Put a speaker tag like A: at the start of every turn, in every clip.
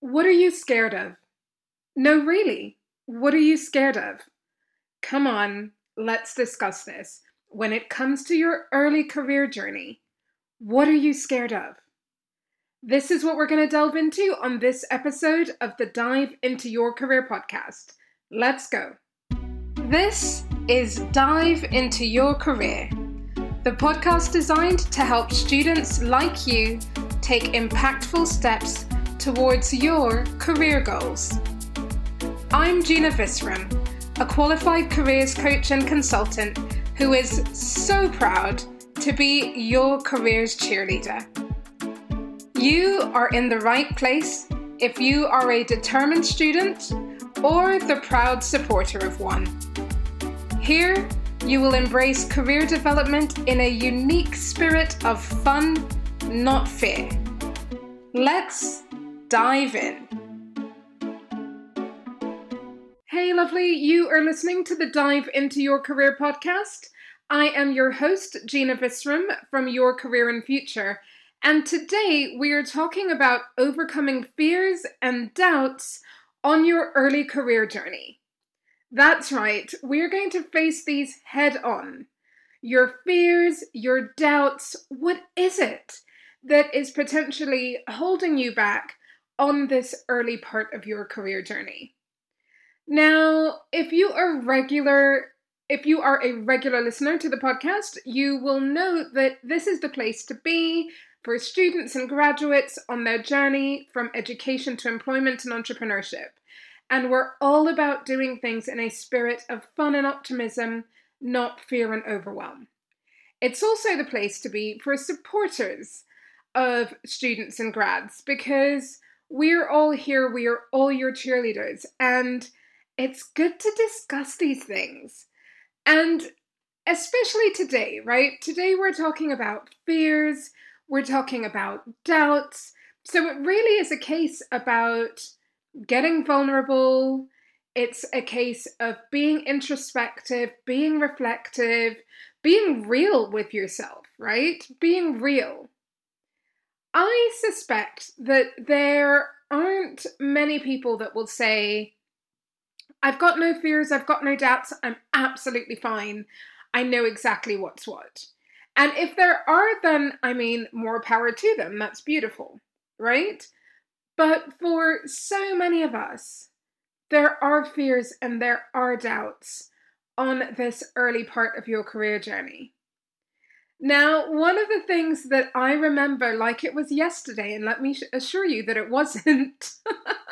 A: What are you scared of? No, really, what are you scared of? Come on, let's discuss this. When it comes to your early career journey, what are you scared of? This is what we're going to delve into on this episode of the Dive into Your Career podcast. Let's go. This is Dive into Your Career, the podcast designed to help students like you take impactful steps towards your career goals. I'm Gina Visram, a qualified careers coach and consultant who is so proud to be your careers cheerleader. You are in the right place if you are a determined student or the proud supporter of one. Here, you will embrace career development in a unique spirit of fun, not fear. Let's dive in. Hey, lovely, you are listening to the Dive into Your Career podcast. I am your host, Gina Visram from Your Career and Future, and today we are talking about overcoming fears and doubts on your early career journey. That's right, we're going to face these head on. Your fears, your doubts, what is it that is potentially holding you back on this early part of your career journey. Now, if you are regular if you are a regular listener to the podcast, you will know that this is the place to be for students and graduates on their journey from education to employment and entrepreneurship. And we're all about doing things in a spirit of fun and optimism, not fear and overwhelm. It's also the place to be for supporters of students and grads because we're all here, we are all your cheerleaders, and it's good to discuss these things. And especially today, right? Today we're talking about fears, we're talking about doubts. So it really is a case about getting vulnerable. It's a case of being introspective, being reflective, being real with yourself, right? Being real. I suspect that there aren't many people that will say, I've got no fears, I've got no doubts, I'm absolutely fine. I know exactly what's what. And if there are, then I mean, more power to them. That's beautiful, right? But for so many of us, there are fears and there are doubts on this early part of your career journey. Now, one of the things that I remember like it was yesterday, and let me assure you that it wasn't,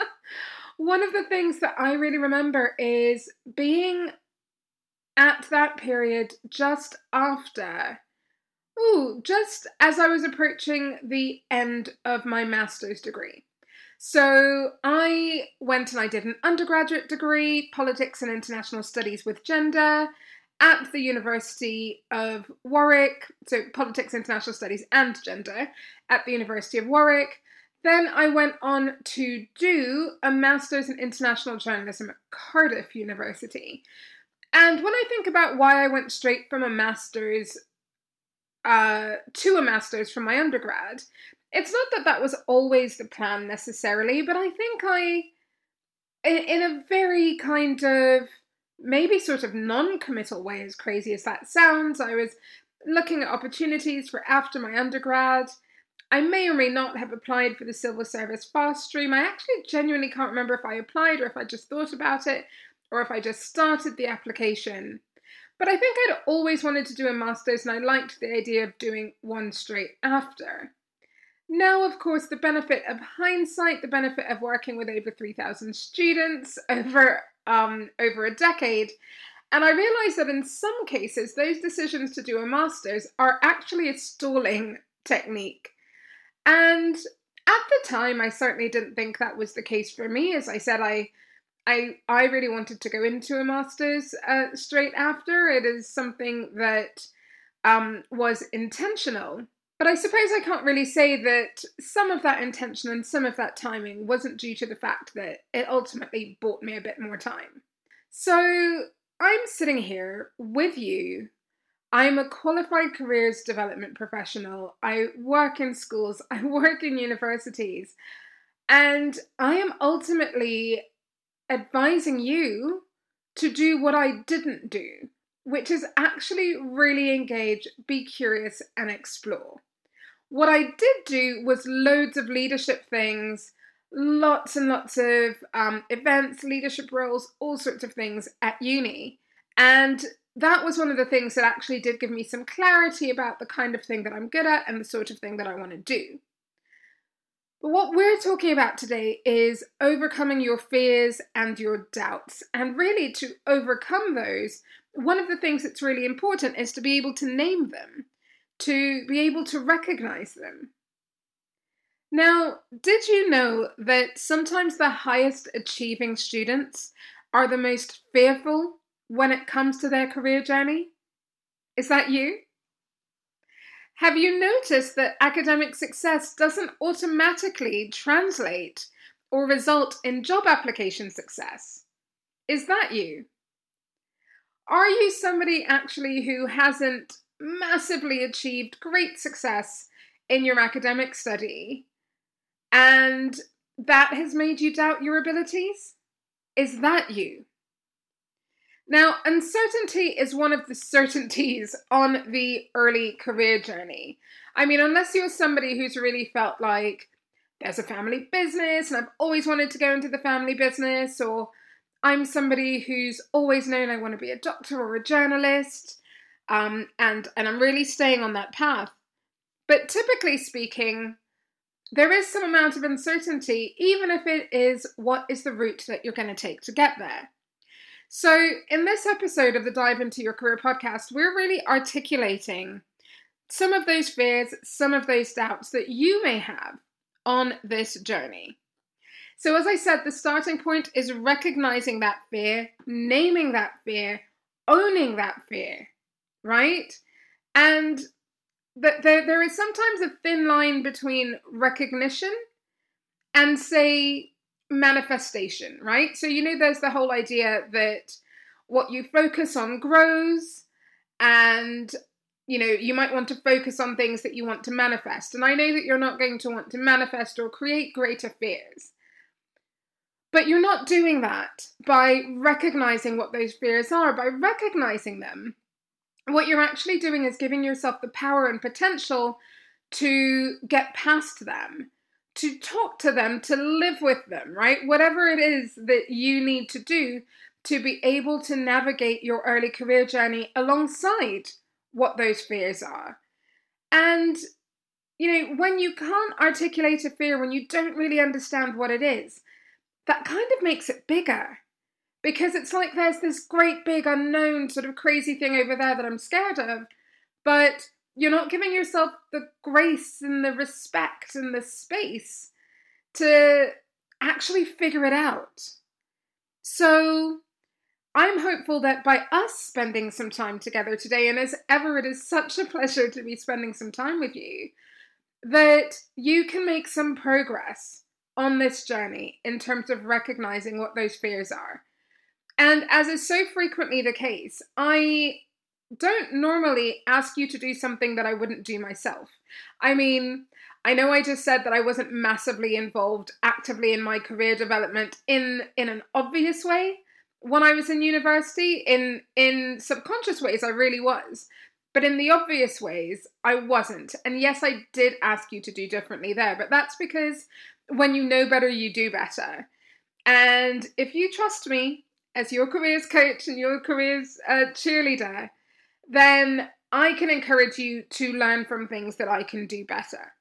A: one of the things that I really remember is being at that period just after, ooh, just as I was approaching the end of my master's degree. So I went and I did an undergraduate degree, politics and international studies with gender at the University of Warwick, so politics, international studies, and gender at the University of Warwick. Then I went on to do a master's in international journalism at Cardiff University. And when I think about why I went straight from a master's uh, to a master's from my undergrad, it's not that that was always the plan necessarily, but I think I, in, in a very kind of maybe sort of non committal way, as crazy as that sounds. I was looking at opportunities for after my undergrad. I may or may not have applied for the civil service fast stream. I actually genuinely can't remember if I applied or if I just thought about it or if I just started the application. But I think I'd always wanted to do a master's and I liked the idea of doing one straight after. Now, of course, the benefit of hindsight, the benefit of working with over 3,000 students over um, over a decade. And I realized that in some cases, those decisions to do a master's are actually a stalling technique. And at the time, I certainly didn't think that was the case for me. As I said, I I I really wanted to go into a master's uh, straight after. It is something that um, was intentional. But I suppose I can't really say that some of that intention and some of that timing wasn't due to the fact that it ultimately bought me a bit more time. So I'm sitting here with you. I'm a qualified careers development professional. I work in schools, I work in universities, And I am ultimately advising you to do what I didn't do, which is actually really engage, be curious, and explore. What I did do was loads of leadership things, lots and lots of um, events, leadership roles, all sorts of things at uni. And that was one of the things that actually did give me some clarity about the kind of thing that I'm good at and the sort of thing that I want to do. But what we're talking about today is overcoming your fears and your doubts. And really, to overcome those, one of the things that's really important is to be able to name them, to be able to recognize them. Now, did you know that sometimes the highest achieving students are the most fearful when it comes to their career journey? Is that you? Have you noticed that academic success doesn't automatically translate or result in job application success? Is that you? Are you somebody actually who hasn't massively achieved great success in your academic study and that has made you doubt your abilities? Is that you? Now, uncertainty is one of the certainties on the early career journey. I mean, unless you're somebody who's really felt like there's a family business and I've always wanted to go into the family business, or I'm somebody who's always known I want to be a doctor or a journalist, um, and, and I'm really staying on that path. But typically speaking, there is some amount of uncertainty, even if it is what is the route that you're going to take to get there. So, in this episode of the Dive Into Your Career podcast, we're really articulating some of those fears, some of those doubts that you may have on this journey. So, as I said, the starting point is recognizing that fear, naming that fear, owning that fear, right? And that there, there is sometimes a thin line between recognition and, say, manifestation, right? So, you know, there's the whole idea that what you focus on grows, and you know, you might want to focus on things that you want to manifest. And I know that you're not going to want to manifest or create greater fears. But you're not doing that by recognizing what those fears are, by recognizing them. What you're actually doing is giving yourself the power and potential to get past them to talk to them, to live with them, right? Whatever it is that you need to do to be able to navigate your early career journey alongside what those fears are. And, you know, when you can't articulate a fear, when you don't really understand what it is, that kind of makes it bigger. Because it's like there's this great big unknown sort of crazy thing over there that I'm scared of. But you're not giving yourself the grace and the respect and the space to actually figure it out. So, I'm hopeful that by us spending some time together today, and as ever, it is such a pleasure to be spending some time with you, that you can make some progress on this journey in terms of recognizing what those fears are. And as is so frequently the case, I don't normally ask you to do something that I wouldn't do myself. I mean, I know I just said that I wasn't massively involved actively in my career development in in an obvious way when I was in university in in subconscious ways I really was. But in the obvious ways, I wasn't. And yes, I did ask you to do differently there, but that's because when you know better, you do better. And if you trust me as your careers coach and your careers uh, cheerleader, then I can encourage you to learn from things that I can do better.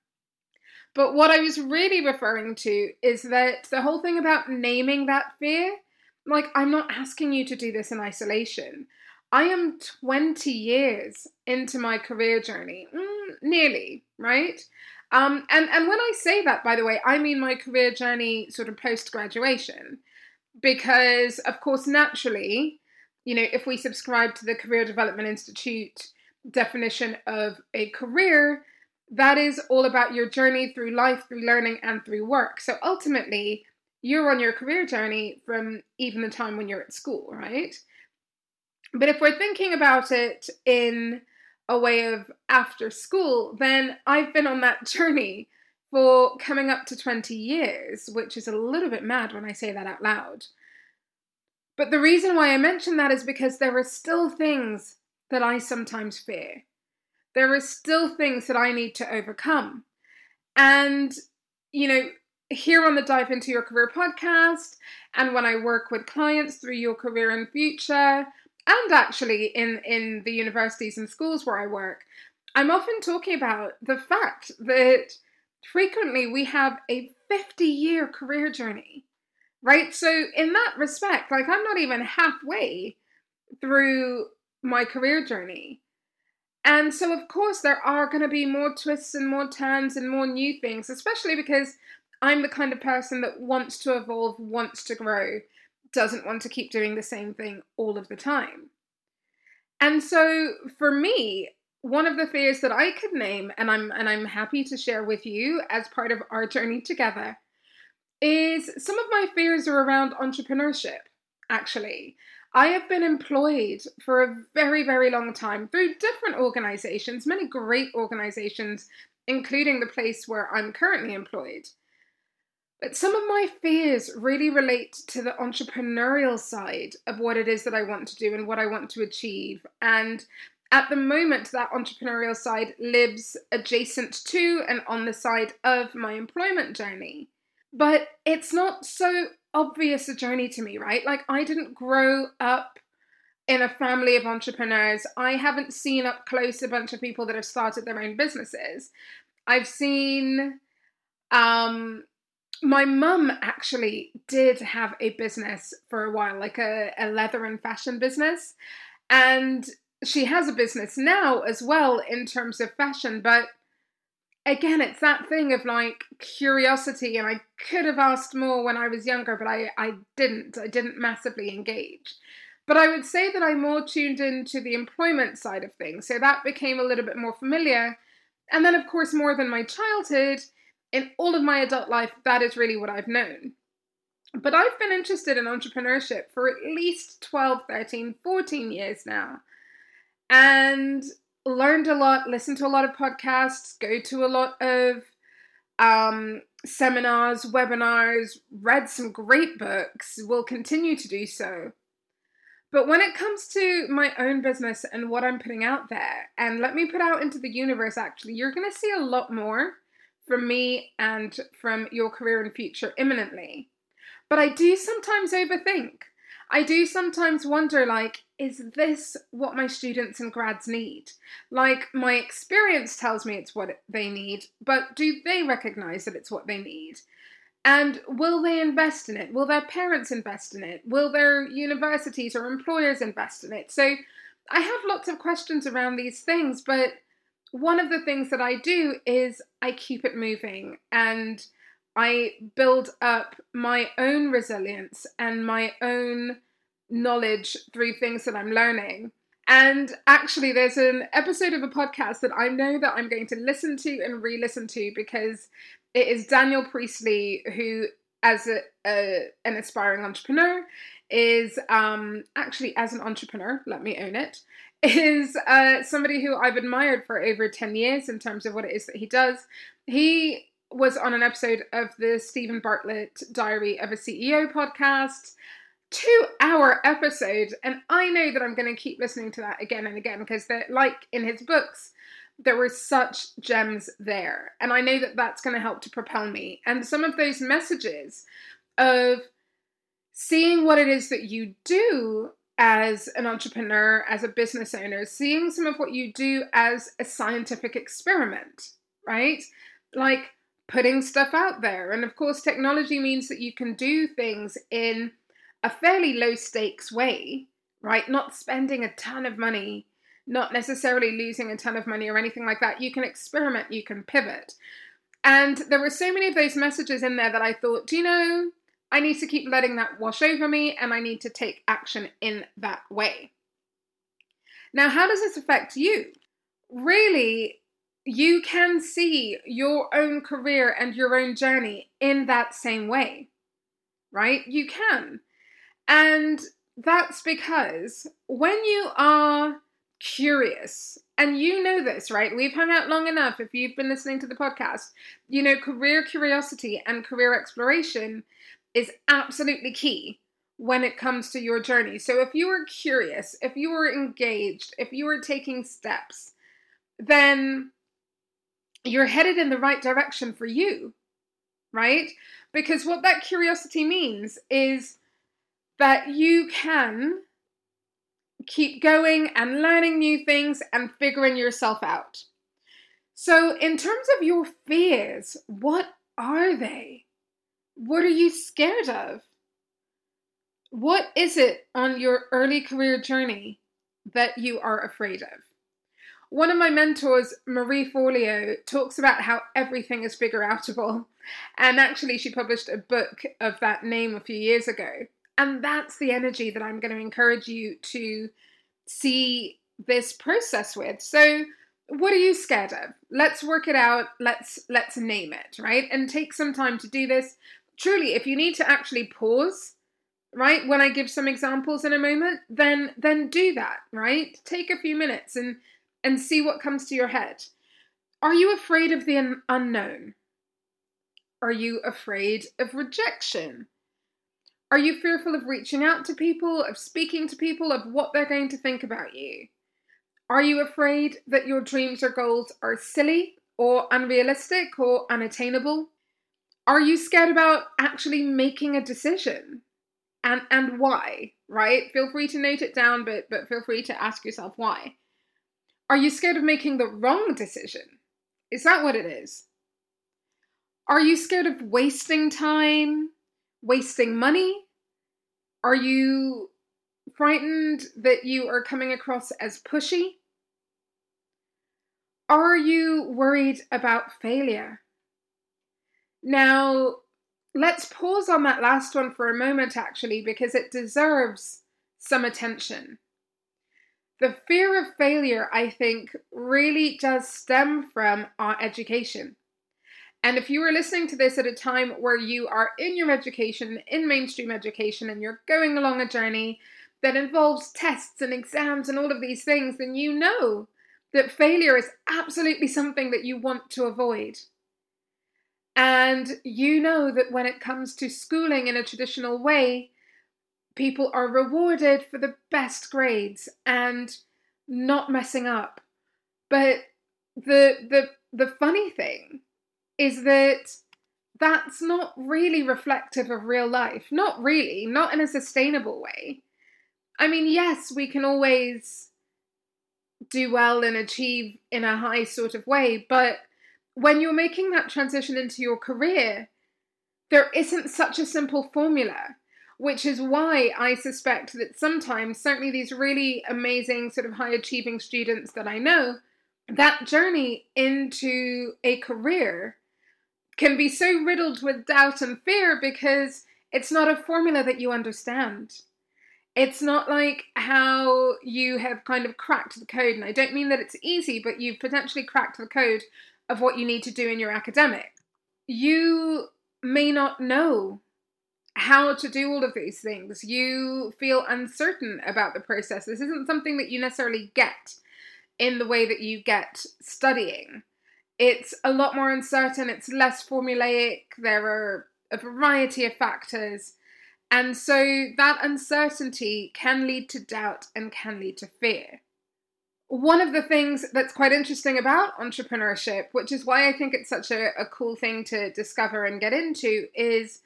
A: But what I was really referring to is that the whole thing about naming that fear, like, I'm not asking you to do this in isolation. I am 20 years into my career journey, mm, nearly, right? Um, and, and when I say that, by the way, I mean my career journey sort of post graduation. Because, of course, naturally, you know, if we subscribe to the Career Development Institute definition of a career, that is all about your journey through life, through learning, and through work. So ultimately, you're on your career journey from even the time when you're at school, right? But if we're thinking about it in a way of after school, then I've been on that journey for coming up to 20 years, which is a little bit mad when I say that out loud. But the reason why I mention that is because there are still things that I sometimes fear. There are still things that I need to overcome. And, you know, here on the Dive Into Your Career podcast, and when I work with clients through Your Career and Future, and actually in, in the universities and schools where I work, I'm often talking about the fact that frequently we have a 50 year career journey, right? So, in that respect, like I'm not even halfway through my career journey. And so, of course, there are going to be more twists and more turns and more new things, especially because I'm the kind of person that wants to evolve, wants to grow, doesn't want to keep doing the same thing all of the time. And so, for me, one of the fears that I could name, and I'm and I'm happy to share with you as part of our journey together, is some of my fears are around entrepreneurship. Actually, I have been employed for a very, very long time through different organizations, many great organizations, including the place where I'm currently employed. But some of my fears really relate to the entrepreneurial side of what it is that I want to do and what I want to achieve. And at the moment, that entrepreneurial side lives adjacent to and on the side of my employment journey. But it's not so obvious a journey to me, right? Like, I didn't grow up in a family of entrepreneurs. I haven't seen up close a bunch of people that have started their own businesses. I've seen, um, my mum actually did have a business for a while, like a, a leather and fashion business. And she has a business now as well in terms of fashion, but again, it's that thing of like curiosity, and I could have asked more when I was younger, but I, I didn't. I didn't massively engage. But I would say that I'm more tuned into the employment side of things, so that became a little bit more familiar. And then, of course, more than my childhood, in all of my adult life, that is really what I've known. But I've been interested in entrepreneurship for at least 12, 13, 14 years now and learned a lot, listened to a lot of podcasts, go to a lot of um, seminars, webinars, read some great books, will continue to do so. But when it comes to my own business and what I'm putting out there, and let me put out into the universe, actually, you're going to see a lot more from me and from your career and future imminently. But I do sometimes overthink. I do sometimes wonder like, is this what my students and grads need? Like, my experience tells me it's what they need, but do they recognize that it's what they need? And will they invest in it? Will their parents invest in it? Will their universities or employers invest in it? So I have lots of questions around these things, but one of the things that I do is I keep it moving and I build up my own resilience and my own knowledge through things that I'm learning. And actually, there's an episode of a podcast that I know that I'm going to listen to and re listen to because it is Daniel Priestley, who, as a, a, an aspiring entrepreneur, is um, actually, as an entrepreneur, let me own it, is uh, somebody who I've admired for over 10 years in terms of what it is that he does. He was on an episode of the Steven Bartlett Diary of a CEO podcast. Two hour episode, and I know that I'm going to keep listening to that again and again because, like in his books, there were such gems there. And I know that that's going to help to propel me. And some of those messages of seeing what it is that you do as an entrepreneur, as a business owner, seeing some of what you do as a scientific experiment, right? Like putting stuff out there. And of course, technology means that you can do things in a fairly low stakes way, right? Not spending a ton of money, not necessarily losing a ton of money or anything like that. You can experiment, you can pivot. And there were so many of those messages in there that I thought, do you know, I need to keep letting that wash over me and I need to take action in that way. Now, how does this affect you? Really, you can see your own career and your own journey in that same way, right? You can. And that's because when you are curious and you know this, right? We've hung out long enough. If you've been listening to the podcast, you know, career curiosity and career exploration is absolutely key when it comes to your journey. So if you are curious, if you are engaged, if you are taking steps, then you're headed in the right direction for you, right? Because what that curiosity means is that you can keep going and learning new things and figuring yourself out. So, in terms of your fears, what are they? What are you scared of? What is it on your early career journey that you are afraid of? One of my mentors, Marie Forleo, talks about how everything is figure outable. And actually, she published a book of that name a few years ago. And that's the energy that I'm going to encourage you to see this process with. So, what are you scared of? Let's work it out. Let's let's name it, right? And take some time to do this. Truly, if you need to actually pause, right, when I give some examples in a moment, then then do that, right? Take a few minutes and and see what comes to your head. Are you afraid of the un- unknown? Are you afraid of rejection? Are you fearful of reaching out to people, of speaking to people, of what they're going to think about you? Are you afraid that your dreams or goals are silly or unrealistic or unattainable? Are you scared about actually making a decision? And and why, right? Feel free to note it down, but but feel free to ask yourself why. Are you scared of making the wrong decision? Is that what it is? Are you scared of wasting time, wasting money, are you frightened that you are coming across as pushy? Are you worried about failure? Now, let's pause on that last one for a moment, actually, because it deserves some attention. The fear of failure, I think, really does stem from our education. And if you are listening to this at a time where you are in your education, in mainstream education, and you're going along a journey that involves tests and exams and all of these things, then you know that failure is absolutely something that you want to avoid. And you know that when it comes to schooling in a traditional way, people are rewarded for the best grades and not messing up. But the the the funny thing is that that's not really reflective of real life. Not really, not in a sustainable way. I mean, yes, we can always do well and achieve in a high sort of way, but when you're making that transition into your career, there isn't such a simple formula, which is why I suspect that sometimes, certainly these really amazing, sort of high achieving students that I know, that journey into a career can be so riddled with doubt and fear because it's not a formula that you understand. It's not like how you have kind of cracked the code. And I don't mean that it's easy, but you've potentially cracked the code of what you need to do in your academic. You may not know how to do all of these things. You feel uncertain about the process. This isn't something that you necessarily get in the way that you get studying it's a lot more uncertain, it's less formulaic, there are a variety of factors. And so that uncertainty can lead to doubt and can lead to fear. One of the things that's quite interesting about entrepreneurship, which is why I think it's such a, a cool thing to discover and get into, is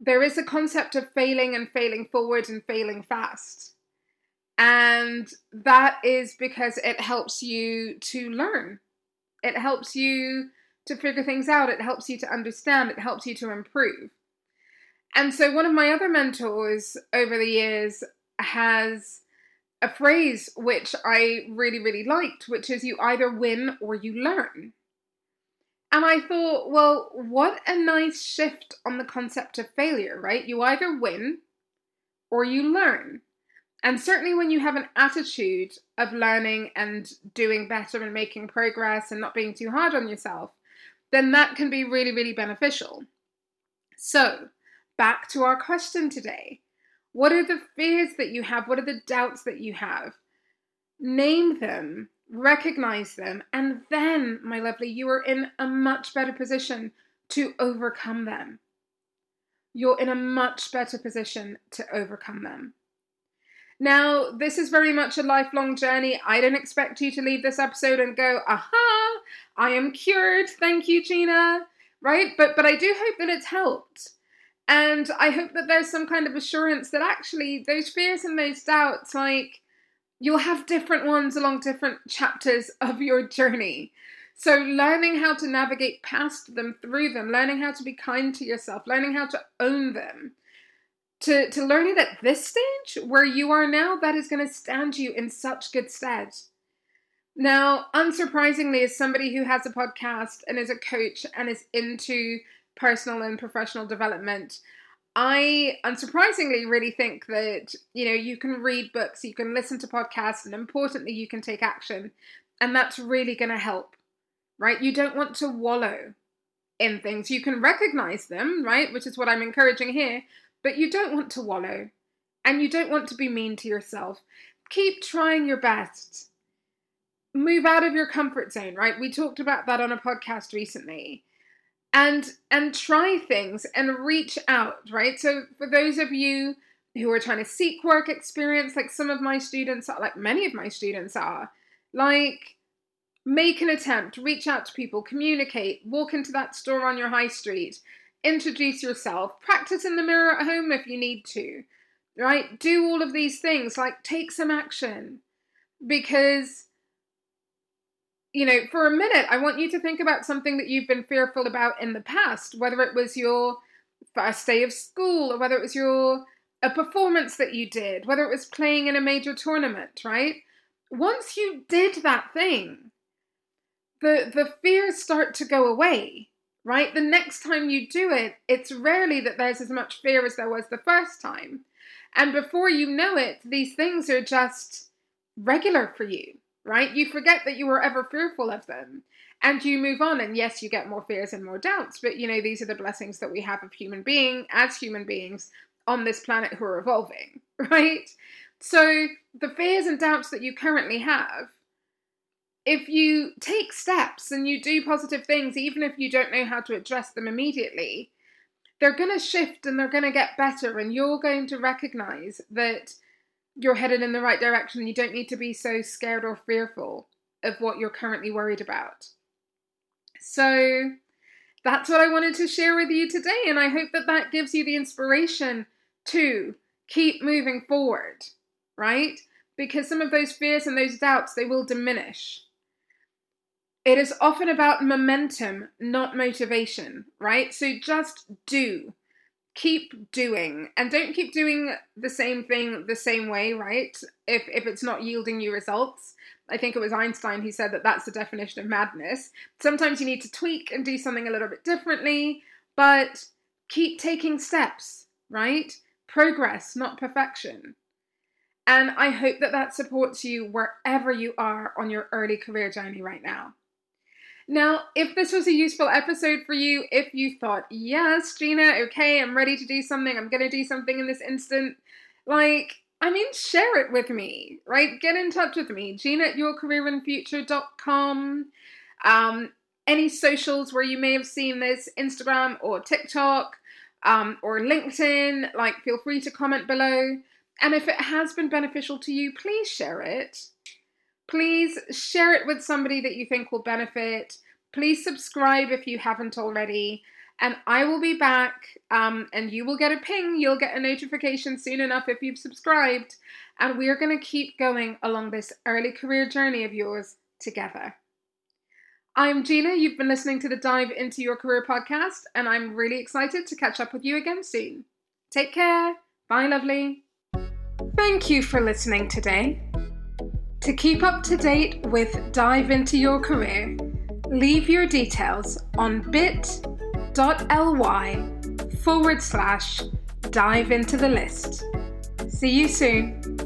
A: there is a concept of failing and failing forward and failing fast. And that is because it helps you to learn it helps you to figure things out, it helps you to understand, it helps you to improve. And so, one of my other mentors over the years has a phrase which I really, really liked, which is you either win or you learn. And I thought, well, what a nice shift on the concept of failure, right? You either win or you learn. And certainly when you have an attitude of learning and doing better and making progress and not being too hard on yourself, then that can be really, really beneficial. So, back to our question today. What are the fears that you have? What are the doubts that you have? Name them recognize them, and then, my lovely, you are in a much better position to overcome them. You're in a much better position to overcome them. Now, this is very much a lifelong journey. I don't expect you to leave this episode and go, aha, I am cured. Thank you, Gina. Right? But but I do hope that it's helped. And I hope that there's some kind of assurance that actually those fears and those doubts, like you'll have different ones along different chapters of your journey. So, learning how to navigate past them, through them, learning how to be kind to yourself, learning how to own them, to, to learn it at this stage where you are now, that is going to stand you in such good stead. Now, unsurprisingly, as somebody who has a podcast and is a coach and is into personal and professional development, I unsurprisingly really think that you know you can read books, you can listen to podcasts, and importantly, you can take action, and that's really going to help, right? You don't want to wallow in things. You can recognize them, right, which is what I'm encouraging here, but you don't want to wallow, and you don't want to be mean to yourself. Keep trying your best. Move out of your comfort zone, right? We talked about that on a podcast recently and and try things and reach out right? So for those of you who are trying to seek work experience like some of my students are like many of my students are like make an attempt reach out to people communicate walk into that store on your high street introduce yourself practice in the mirror at home if you need to right? Do all of these things like take some action because you know, for a minute, I want you to think about something that you've been fearful about in the past, whether it was your first day of school or whether it was your a performance that you did, whether it was playing in a major tournament, right? Once you did that thing, the the fears start to go away, right? The next time you do it, it's rarely that there's as much fear as there was the first time. And before you know it, these things are just regular for you right? You forget that you were ever fearful of them and you move on. And yes, you get more fears and more doubts, but you know, these are the blessings that we have of human being as human beings on this planet who are evolving, right? So the fears and doubts that you currently have, if you take steps and you do positive things, even if you don't know how to address them immediately, they're going to shift and they're going to get better, and you're going to recognize that you're headed in the right direction. You don't need to be so scared or fearful of what you're currently worried about. So that's what I wanted to share with you today, and I hope that that gives you the inspiration to keep moving forward, right? Because some of those fears and those doubts they will diminish. It is often about momentum, not motivation, right? So just do keep doing and don't keep doing the same thing the same way right? If if it's not yielding you results. I think it was einstein who said that that's the definition of madness. Sometimes you need to tweak and do something a little bit differently but keep taking steps right? Progress not perfection. And i hope that that supports you wherever you are on your early career journey right now now, if this was a useful episode for you, if you thought, yes, Gina, okay, I'm ready to do something, I'm to do something in this instant, like, I mean, share it with me, right? Get in touch with me, Gina at yourcareerandfuture.com. Um, any socials where you may have seen this, Instagram or TikTok um, or LinkedIn, like, feel free to comment below. And if it has been beneficial to you, please share it. Please share it with somebody that you think will benefit. Please subscribe if you haven't already. And I will be back, um, and you will get a ping. You'll get a notification soon enough if you've subscribed. And we are going to keep going along this early career journey of yours together. I'm Gina. You've been listening to the Dive Into Your Career podcast, and I'm really excited to catch up with you again soon. Take care. Bye, lovely. Thank you for listening today. To keep up to date with Dive Into Your Career, leave your details on bit.ly forward slash dive into the list. See you soon.